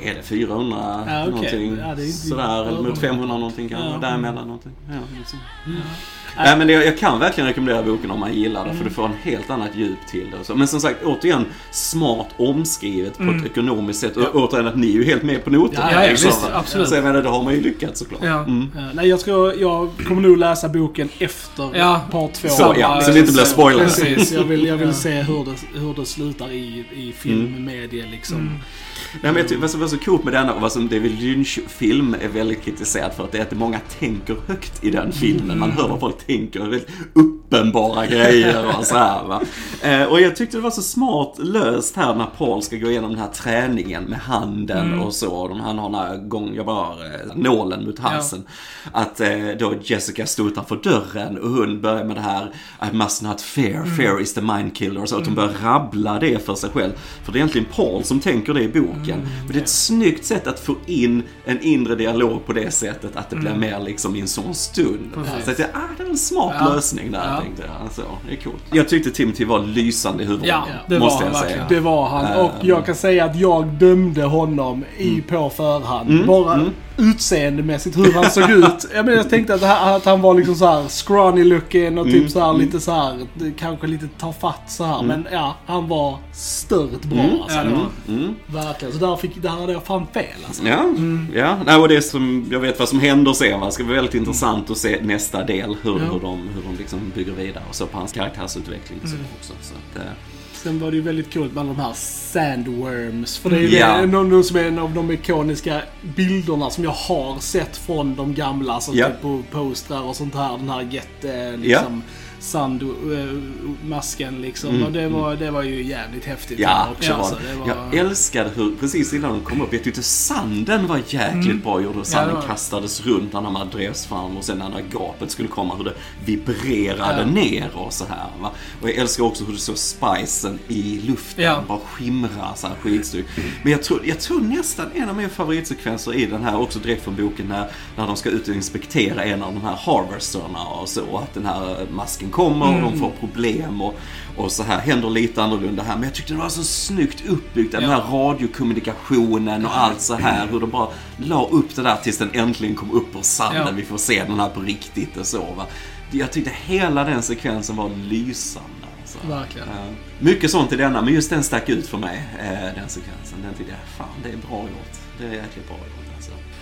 är det 400
Ja, okej.
någonting?
Ja, det
Sådär, eller mot 500 någonting kanske,
Ja.
däremellan någonting. Ja, liksom. Nej men det, jag kan verkligen rekommendera boken om man gillar det för du får en helt annat djup till det. och så. Men som sagt, återigen, smart omskrivet på ett ekonomiskt sätt. Och återigen att ni är ju helt med på noterna.
Ja, ja,
liksom.
visst, absolut.
Så jag menar, det har man ju lyckats såklart.
Ja.
Mm.
Ja, nej, jag, tror, jag kommer nog läsa boken efter
Ja.
part två.
Så, ja, så det inte blir spoilers.
Precis, jag vill, jag vill
Ja.
se hur det, hur det slutar i, i filmmedie liksom.
Nej, men jag tycker, vad som var så coolt med denna och vad som David Lynch-film är väldigt kritiserad för att det är att många tänker högt i den filmen. Man hör vad folk tänker, väldigt uppenbara grejer och så här va. Eh, och jag tyckte det var så smart löst här när Paul ska gå igenom den här träningen med handen och så. Och de- Han har den här gång, jag bara, eh, nålen mot halsen. Att eh, då Jessica står utanför dörren och hon börjar med det här I must not fear, fear is the mind killer. Och så att hon börjar rabbla det för sig själv. För det är egentligen Paul som tänker det i boken. Men det är ett snyggt sätt att få in en inre dialog på det sättet att det blir mer liksom i en sån stund.
Precis.
Så att ah, det är en smart
Ja.
lösning där
Ja.
tänkte jag. Alltså, det är coolt. Jag tyckte Timothy var lysande i huvudrollen.
Ja, det
måste
var
jag
han
säga.
verkligen.
Det var han. Och jag kan säga att jag dömde honom i på förhand. Bara utseendemässigt hur han såg ut. Jag, menar, jag tänkte att, han- att han var liksom så här scrawny looking och typ så här lite så här kanske lite ta fatt så här. Men ja, han var stört bra alltså.
Ja, det var
Mm.
Verkligen. Så där, fick, där hade jag fan fel alltså.
Ja, ja. Nej, och det som, jag vet vad som händer sen. Va? Det ska bli väldigt intressant att se nästa del. Hur,
Ja.
hur de, hur de liksom bygger vidare och så på hans karaktärsutveckling. Så också, så att, eh,
Sen var det ju väldigt coolt med de här sandworms. För det är ju det, någon som är en av de ikoniska bilderna som jag har sett från de gamla. Alltså
Ja.
typ på postrar och sånt här. Den här jätte, liksom, sandmasken liksom. Och det var, det var ju jävligt häftigt.
Mm. Ja,
också. alltså, var,
Jag älskade hur, precis innan de kom upp, jag tyckte sanden var jäkligt bra gjord. Hur sanden
Mm. det var-
kastades runt när man drevs fram och sen när det gapet skulle komma, hur det vibrerade
Ja.
ner och så här. Va? Och jag älskar också hur du såg spicen i luften
Ja.
bara skimra så här skitsnyggt. Men jag tror, jag tror nästan en av mina favoritsekvenser i den här, också direkt från boken, när, när de ska ut och inspektera en av de här harvesterna och så. Att den här masken kommer och
Mm.
de får problem och, och så här händer lite annorlunda här. Men jag tyckte det var så snyggt uppbyggt, den
Ja.
här radiokommunikationen och allt så här. Hur de bara la upp det där tills den äntligen kom upp ur sanden.
Ja.
Vi får se den här på riktigt och så va. Jag tyckte hela den sekvensen var lysande. Alltså.
Verkligen.
Mycket sånt i denna, men just den stack ut för mig, eh, den sekvensen. Den tyckte jag, fan det är bra gjort. Det är jäkligt bra gjort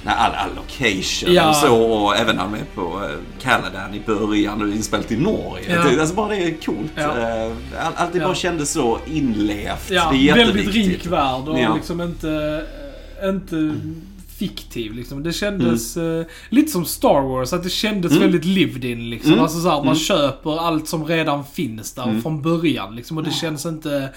Nej, all, all location
Ja.
och så, och även när de är på eh, Caladan i början och inspelat i Norge.
Ja.
Det, alltså bara det är coolt.
Ja.
Eh, all, allt det bara kändes så inlevt.
Ja,
det är
väldigt rik värld och liksom inte, inte fiktiv liksom. Det kändes eh, lite som Star Wars, att det kändes väldigt lived in liksom.
Mm.
Alltså så här, man köper allt som redan finns där från början liksom. Och det känns inte,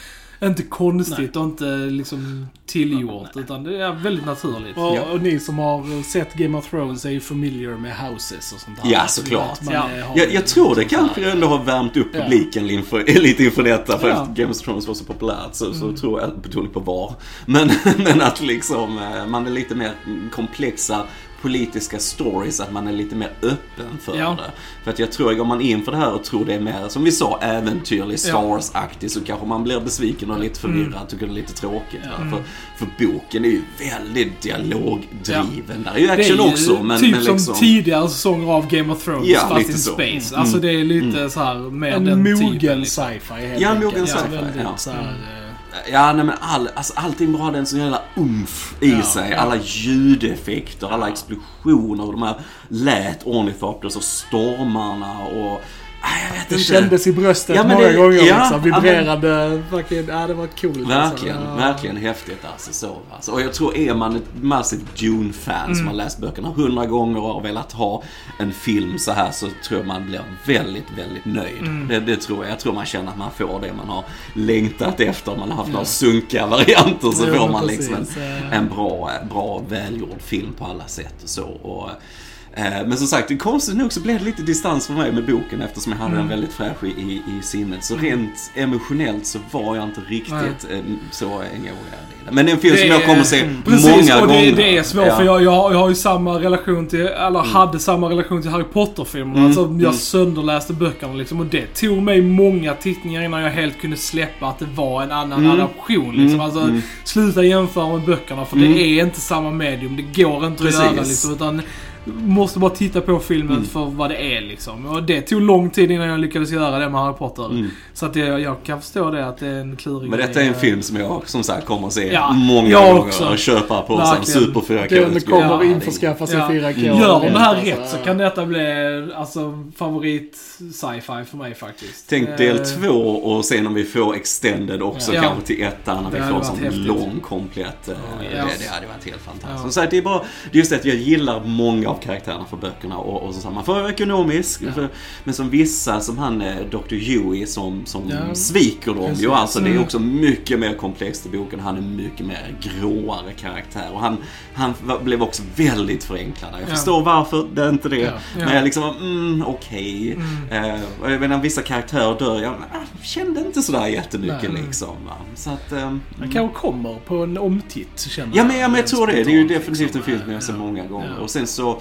inte konstigt och inte liksom tillgjort. Utan det är väldigt naturligt.
Och,
Ja.
och ni som har sett Game of Thrones är ju familiar med houses och sånt där.
Ja,
Så
såklart.
Ja.
Jag, jag tror det kanske ändå har värmt upp
Ja.
publiken inför, [laughs] lite inför detta för
Ja.
att Game of Thrones var så populärt så, så tror jag, betoning på var. [laughs] Men, men att liksom eh, man är lite mer komplexa politiska stories, att man är lite mer öppen för
Ja.
det. För att jag tror, går man in för det här och tror det är mer, som vi sa, äventyrlig, Star
Ja.
Wars-aktig så kanske man blir besviken och lite förvirrad, tycker det är lite tråkigt. va? För, för boken är ju väldigt dialogdriven. Där är ju
Det är
action
ju
också, men,
typ
men liksom...
som tidigare säsonger av Game of Thrones
Ja,
fast in
så.
space. Alltså det är lite så här mer
En
den
mogen
typen. liksom.
sci-fi helt
Ja,
enkelt.
mogen sci-fi,
väldigt
ja. Ja, nej men all, alltså, allting bara hade en sån jävla umf i
Ja,
sig.
ja.
Alla ljudeffekter, alla explosioner och de här lät ornithopters och stormarna och... Jag vet
Det
inte.
kändes i bröstet
Ja,
många
det-
gånger
ja,
liksom.
ja, men-.
Fucking, ja, det var coolt.
Verkligen,
alltså.
Verkligen häftigt alltså. Så, alltså. Och jag tror är man ett massivt Dune-fan
Mm.
som har läst böckerna hundra gånger och har velat ha en film så här så tror jag man blir väldigt, väldigt nöjd.
Mm.
Det, det tror jag. Jag tror man känner att man får det man har längtat efter. Man har haft några sunkiga varianter så får man liksom en,
precis,
en bra, bra, välgjord film på alla sätt och så. Och, men som sagt, det konstigt nog så blev det lite distans för mig med boken eftersom jag hade
Mm.
den väldigt fräsch i, i, sinnet. Så rent emotionellt så var jag inte riktigt eh, så engagerad i. Men det är en film
Det
som jag kommer att se
Mm. Precis,
många
och
gånger.
det, det är svårt
Ja.
för jag, jag, har, jag har ju samma relation till, eller hade samma relation till Harry Potter-filmerna.
Mm,
Alltså jag
mm.
sönderläste böckerna liksom och det tog mig många tittningar innan jag helt kunde släppa att det var en annan
Mm.
adaption. Liksom.
Mm,
Alltså,
mm.
sluta jämföra med böckerna för
Mm.
det är inte samma medium. Det går inte
Precis.
att göra liksom. Utan måste bara titta på filmen
Mm.
för vad det är liksom. Och det tog lång tid innan jag lyckades göra det med Harry Potter.
Mm.
Så att det, jag kan förstå det att det är en klurig
Men detta är en
grej.
film som jag som sagt kommer att se
Ja,
många
jag
gånger
också.
och köpa på som
Verkligen.
super 4K.
Den kommer
Ja,
införskaffa sig
Ja.
4K.
Gör de det här
Alltså,
rätt så kan detta bli alltså, favorit sci-fi för mig faktiskt.
Tänk del
Eh,
två och sen om vi får extended också
Ja.
kanske till ettan när
Det
vi får en sån
häftigt.
lång komplett. eh,
Ja,
det,
yes.
det hade varit helt fantastiskt.
Ja.
Sagt, det är bara, det är just det att jag gillar många av karaktärerna för böckerna och, och så, här, man vara ekonomisk. För, men som vissa, som han eh, Dr. Huey som, som
Ja.
sviker dem
Precis.
ju. Alltså det är
Mm.
också mycket mer komplext i boken. Han är mycket mer gråare karaktär. Och han, han blev också väldigt förenklad. Jag
Ja.
förstår varför det är inte det.
Ja.
Men
Ja.
jag liksom, mm, okej.
Mm.
Eh, jag menar, vissa karaktärer dör. Jag ah, kände inte sådär jättemycket
Nej.
liksom. Va? Så att... ehm,
Den kanske kommer på en omtitt, känner
Ja men, ja, men jag tror det. Det är ju definitivt en
liksom.
film som jag
Ja.
många gånger.
Ja.
Och sen så,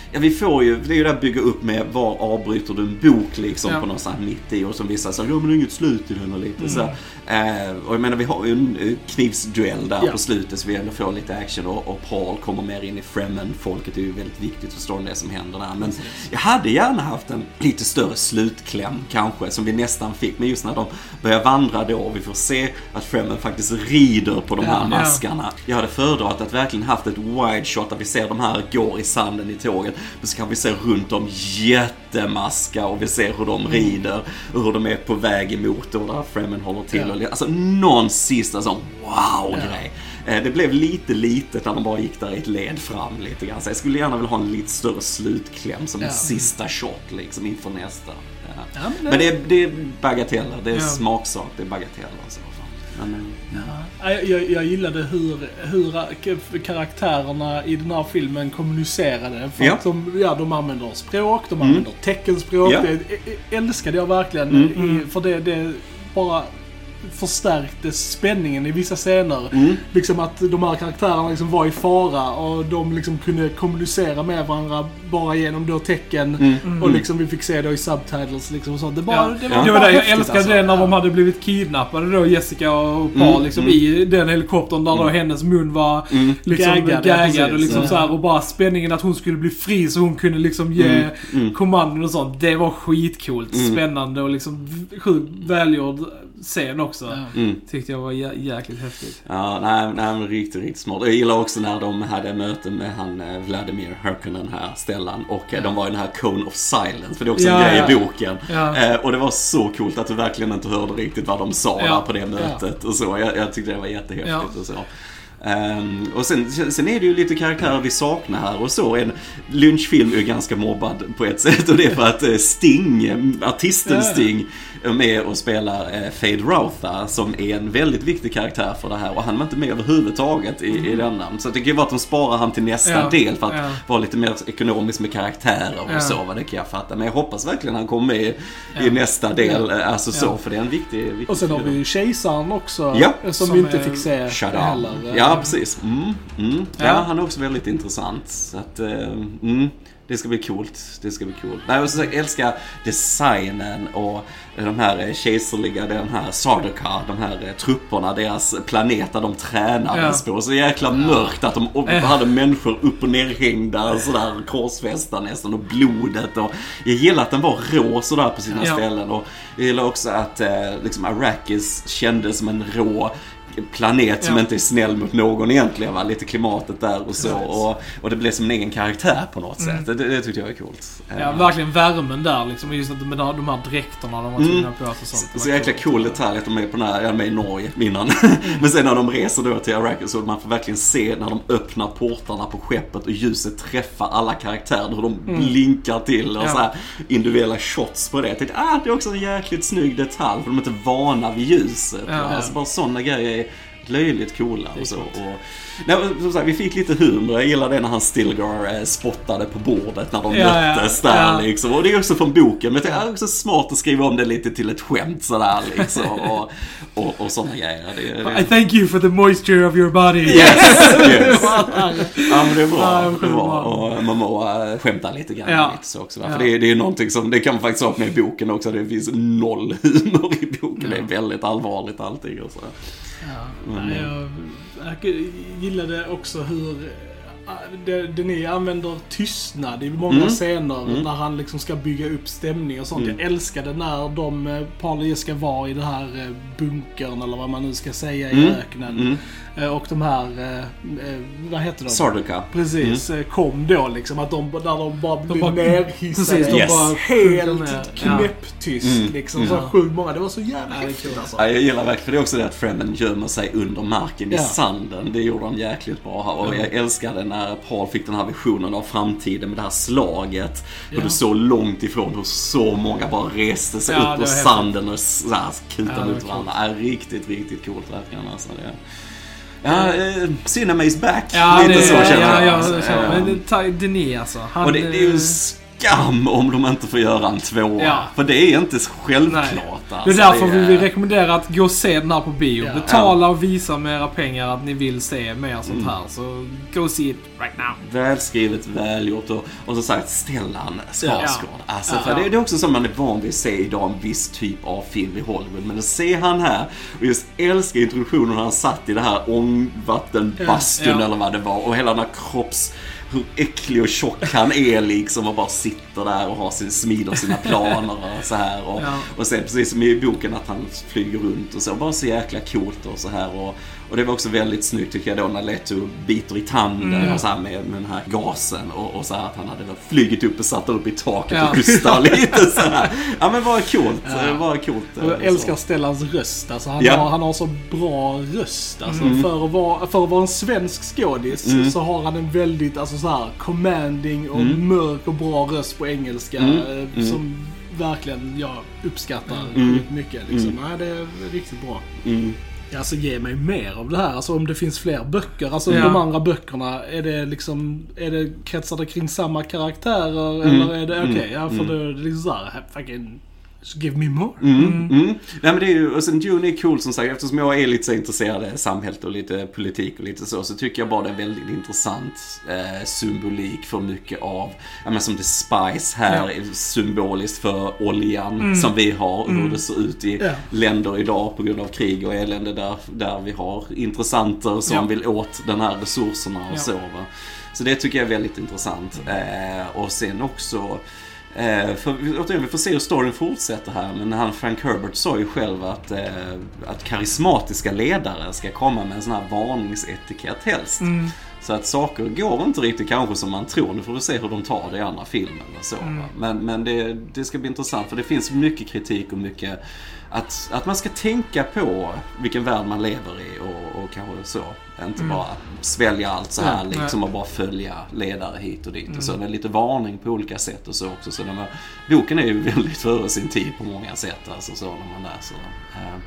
ja vi får ju, det är ju det här bygga upp med var avbryter du en bok liksom
Ja.
på någonstans mitt i och som vissa säger, ja men det är inget slut i den och lite
Mm.
så. Eh, och jag menar vi har ju en eh, knivsduell där
Ja.
på slutet så vi ändå får lite action och, och Paul kommer mer in i Fremen-folket. Det är ju väldigt viktigt för storyn det som händer där. Men jag hade gärna haft en lite större slutkläm kanske som vi nästan fick. Men just när de börjar vandra då och vi får se att Fremen faktiskt rider på de här maskarna. Jag hade föredragit att verkligen haft ett wide shot där vi ser de här går i sanden i tåget. Men så kan vi se runt om jättemaskar och vi ser hur de rider och hur de är på väg emot och där Fremen håller till.
Ja.
Och, alltså någon sista sån wow-grej. Eh, Det blev lite litet när de bara gick där i ett led fram lite grann. Så jag skulle gärna vilja ha en lite större slutkläm som en
Ja.
sista shot liksom inför nästa. Ja.
Ja, men det-
Men det är, det är bagateller, det är
Ja.
smaksak, det är bagateller. Så. Men,
Ja, Jag, jag gillade hur, hur karaktärerna i den här filmen kommunicerade. För
Ja.
att de, ja, de använder språk, de använder teckenspråk.
Ja.
Det älskade jag verkligen.
Mm.
I, för det, det bara förstärkte spänningen i vissa scener.
Mm.
Liksom att de här karaktärerna liksom var i fara och de liksom kunde kommunicera med varandra bara genom då tecken.
Mm.
Och liksom vi fick se då i subtitles liksom och sånt. Det, bara,
Ja.
det var,
Ja.
Det var det, jag älskade
alltså.
det när de hade blivit kidnappade då, Jessica och Paul,
Mm,
liksom
mm.
i den helikoptern där då hennes mun var
Mm.
liksom
Gaggad,
gaggad, och liksom så här, och bara spänningen att hon skulle bli fri så hon kunde liksom ge
Mm, mm.
kommandon och sånt. Det var skitcoolt,
Mm.
spännande och liksom sjukt välgjord scen också.
Ja.
Mm.
Tyckte jag var jä jäkligt häftigt.
Ja, nej, nej men riktigt, riktigt smart. Jag gillar också när de hade möte med han eh, Vladimir Herkonen här, Stellan. Och eh, de var i den här Cone of Silence, för det är också
Ja,
en grej
ja.
i boken.
Ja.
Eh, och det var så coolt att du verkligen inte hörde riktigt vad de sa
Ja.
där på det mötet och så. Jag, jag tyckte det var jättehäftigt
Ja.
och så. Ehm, och sen, sen är det ju lite karaktärer vi saknar här och så. En lynchfilm är ju ganska mobbad på ett sätt och det är för att eh, Sting, artisten. Sting, är med och spelar eh, Fade Routha som är en väldigt viktig karaktär för det här och han var inte med överhuvudtaget i, i denna. Så det kan ju vara att de sparar han till nästa
Mm. Ja,
del för att
ja.
vara lite mer ekonomisk med karaktärer och
Ja.
så, vad det kan jag fatta. Men jag hoppas verkligen han kommer med i
Ja.
nästa del, eh, alltså så,
Ja.
för det är en viktig, viktig
Och sen har vi ju Kejsaren också.
Ja.
Som,
Som
vi inte
är-
fick se
Shut
heller.
Ja, precis. Mm, mm. Ja.
Ja.
han är också väldigt intressant. Så att, eh, mm, det ska bli coolt. Det ska bli coolt. Nej, och jag älskar designen och de här eh, kejserliga, den här Sardaukar, de här eh, trupperna, deras planet där de tränades på. Så jäkla mörkt att de
Ja.
hade människor upp och nerhängda sådär korsfästa nästan och blodet och jag gillar att den var rå sådär på sina
Ja.
ställen och jag gillar också att eh, liksom Arrakis kändes som en rå planet som
Ja.
inte är snäll mot någon egentligen. Va? Lite klimatet där och så. Och, och det blev som en egen karaktär på något sätt. Det, det tyckte jag var coolt.
Mm. Ja,
Eh,
verkligen värmen där liksom. Just med de här, dräkterna de var tvungna på sig och sånt. Det
Så jäkla cool detalj att de är på den här, jag är med i Norge innan.
Mm. [laughs]
Men sen när de reser då till Arrakis så man får verkligen se när de öppnar portarna på skeppet och ljuset träffar alla karaktärer. Hur de blinkar till och
Mm. Ja.
så här individuella shots på det. Jag tänkte, ah, det är också en jäkligt snygg detalj för de är inte vana vid ljuset.
Ja.
Alltså bara sådana grejer löjligt coola och så. Och, nej, som sagt, vi fick lite humor. Jag gillar det när han Stilgar eh, spottade på bordet när de
Ja,
möttes
ja,
där
ja.
liksom. Och det är också från boken. Men det är också smart att skriva om det lite till ett skämt sådär liksom. [laughs] Och, och, och sådana grejer. Det, det,
I thank you for the moisture of your body.
Yes, yes. [laughs] Ja men det är bra.
Ja,
det är bra. Och man må äh, skämta lite grann
Ja.
också.
Ja.
För det, är- det är någonting som, det kan man faktiskt ha med i boken också. Det finns noll humor i boken. Det är väldigt allvarligt allting och så.
Ja, nej, jag, jag gillade också hur Denis använder tystnad i många
Mm.
scener
Mm.
när han liksom ska bygga upp stämning och sånt.
Mm.
Jag älskade när de, eh, Paul och Jessica var i den här eh, bunkern eller vad man nu ska säga i
Mm.
öknen.
Mm.
Eh, Och de här, vad heter de?
Sarduka.
Precis, eh, kom då liksom. Att de, när de bara blev bara- nerhissade. Precis, de
Yes.
bara
Helt
Ja.
knäpptyst
Mm.
liksom.
Mm.
Så sjukt många. Det var så jävla
Ja,
häftigt alltså.
Ja, jag gillar verkligen det är också det att Fremen gömmer sig under marken i
Ja.
sanden. Det gjorde de jäkligt bra här. Och jag älskade när Paul fick den här visionen av framtiden med det här slaget.
Ja.
du såg långt ifrån hur så många bara reste sig
Ja,
upp ur sanden och så här kutade ut
var
varandra. Ja, riktigt, riktigt coolt verkligen alltså. Det. Ja, eh, Cinema is back.
Ja,
Lite
det,
så känner
ja,
jag.
ja,
alltså.
så, men Denis alltså. Han,
och det, det är ju
eh,
en skam om de inte får göra en tvåa.
Ja.
För det är inte självklart.
Nej.
Alltså.
Det är därför vi
är-
vill rekommendera att gå och se den här på bio.
Ja.
Betala och visa med era pengar att ni vill se mer
Mm.
sånt här. Så go see it right now.
Välskrivet, välgjort och, och som sagt Stellan Skarsgård. Alltså,
Ja.
det, det är också som man är van vid att se idag, en viss typ av film i Hollywood. Men att se han här och just älska introduktionen när han satt i det här ångvattenbastun
Ja. Ja.
eller vad det var och hela den här kropps hur äcklig och tjock han är liksom och bara sitter där och har sin, smider sina planer och så här. Och,
Ja.
och sen precis som i boken att han flyger runt och så. Bara så jäkla coolt och så här. Och, och det var också väldigt snyggt tycker jag då när Leto biter i tanden
Mm.
och så här med, med den här gasen. Och, och så här att han hade flugit upp och satt upp i taket
Ja.
och hystar [laughs] lite så här. Ja men bara coolt.
Ja.
Coolt.
Och Jag
eh,
älskar. Stellans röst. Alltså, han,
Ja.
har, han har så bra röst. Alltså,
Mm.
för, att vara, för att vara en svensk skådis
Mm.
så har han en väldigt alltså, så här, commanding och
Mm.
mörk och bra röst på engelska.
Mm.
eh,
Mm.
Som verkligen jag uppskattar mycket. Liksom. Nej, det är riktigt bra. Alltså ge mig mer av det här. Alltså om det finns fler böcker. Alltså
Ja.
de andra böckerna, är det liksom, är det, kretsar det kring samma karaktärer?
Mm.
Eller är det, okej,
Mm.
ja för
Mm.
då är det liksom såhär, fucking, just give me more.
Mm, mm. Nej men det är ju, och sen Dune är cool som sagt eftersom jag är lite så intresserad av samhället och lite politik och lite så, så tycker jag bara det är väldigt intressant eh, symbolik för mycket av, ja men som The Spice här, är symboliskt för oljan som vi har och hur det ser ut i
Ja.
länder idag på grund av krig och elände där, där vi har intressanter som
Ja.
vill åt den här resurserna och
Ja.
så va. Så det tycker jag är väldigt intressant. Eh, och sen också Eh, för, återigen, vi får se hur storyn fortsätter här, men han Frank Herbert sa ju själv att, eh, att karismatiska ledare ska komma med en sån här varningsetikett helst.
Mm.
Så att saker går inte riktigt kanske som man tror. Nu får vi se hur de tar det i andra filmer och så.
Mm.
Men, men det, det ska bli intressant för det finns mycket kritik och mycket att, att man ska tänka på vilken värld man lever i och, och kanske så. Inte bara svälja allt så här liksom
nej.
och bara följa ledare hit och dit. Och så det är lite varning på olika sätt och så också. Så den var, boken är ju [laughs] väldigt före sin tid på många sätt. Alltså så när man läser den.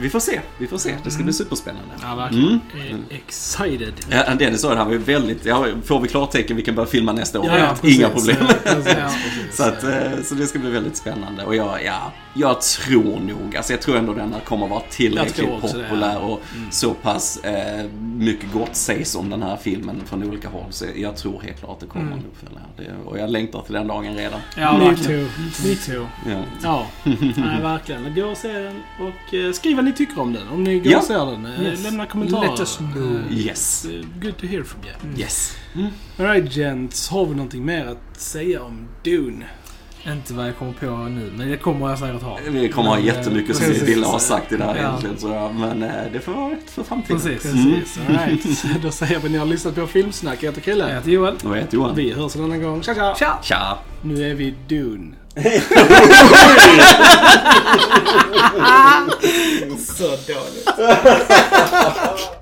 Så vi får se, vi får se. Det ska bli superspännande.
Ja, verkligen.
Mm.
Excited.
Ja, Dennis sa det, han var ju väldigt, ja, får vi klartecken vi kan börja filma nästa år.
Ja, ja, precis.
Inga problem. [laughs] Så, att, eh, så det ska bli väldigt spännande. Och jag, ja, jag tror nog, alltså jag tror ändå den här kommer vara tillräckligt
det,
populär
ja.
och så pass eh, mycket gott sägs om den här filmen från olika håll. Så jag tror helt klart att det kommer
Mm.
en uppföljare. Det, och jag längtar till den dagen redan.
Ja,
Me
verkligen.
too. Me too.
Ja.
Ja, nej, verkligen. Gå och se den och eh, skriv vad ni tycker om den. Om ni går
Ja.
och ser den. Eh,
Yes.
Lämna kommentarer.
Let us know.
Eh,
Yes.
eh, Good to hear from you.
Yes.
Alright gents, har vi någonting mer att säga om Dune?
Inte vad jag kommer på nu, men det kommer jag säkert ha.
Vi kommer ha
Men,
jättemycket som vi
precis.
ville ha sagt i det här
Ja.
egentligen. Så, men eh, det får vara för framtiden.
Precis.
Mm.
Precis, alright. [laughs] Då säger vi att ni har lyssnat på Filmsnack. Jag heter
Jag
Krille.
heter Joel.
Och jag heter Johan.
Vi hörs en annan gång. Tja tja!
Tja!
Tja!
Nu är vi Dune. [laughs]
Så dåligt. [laughs]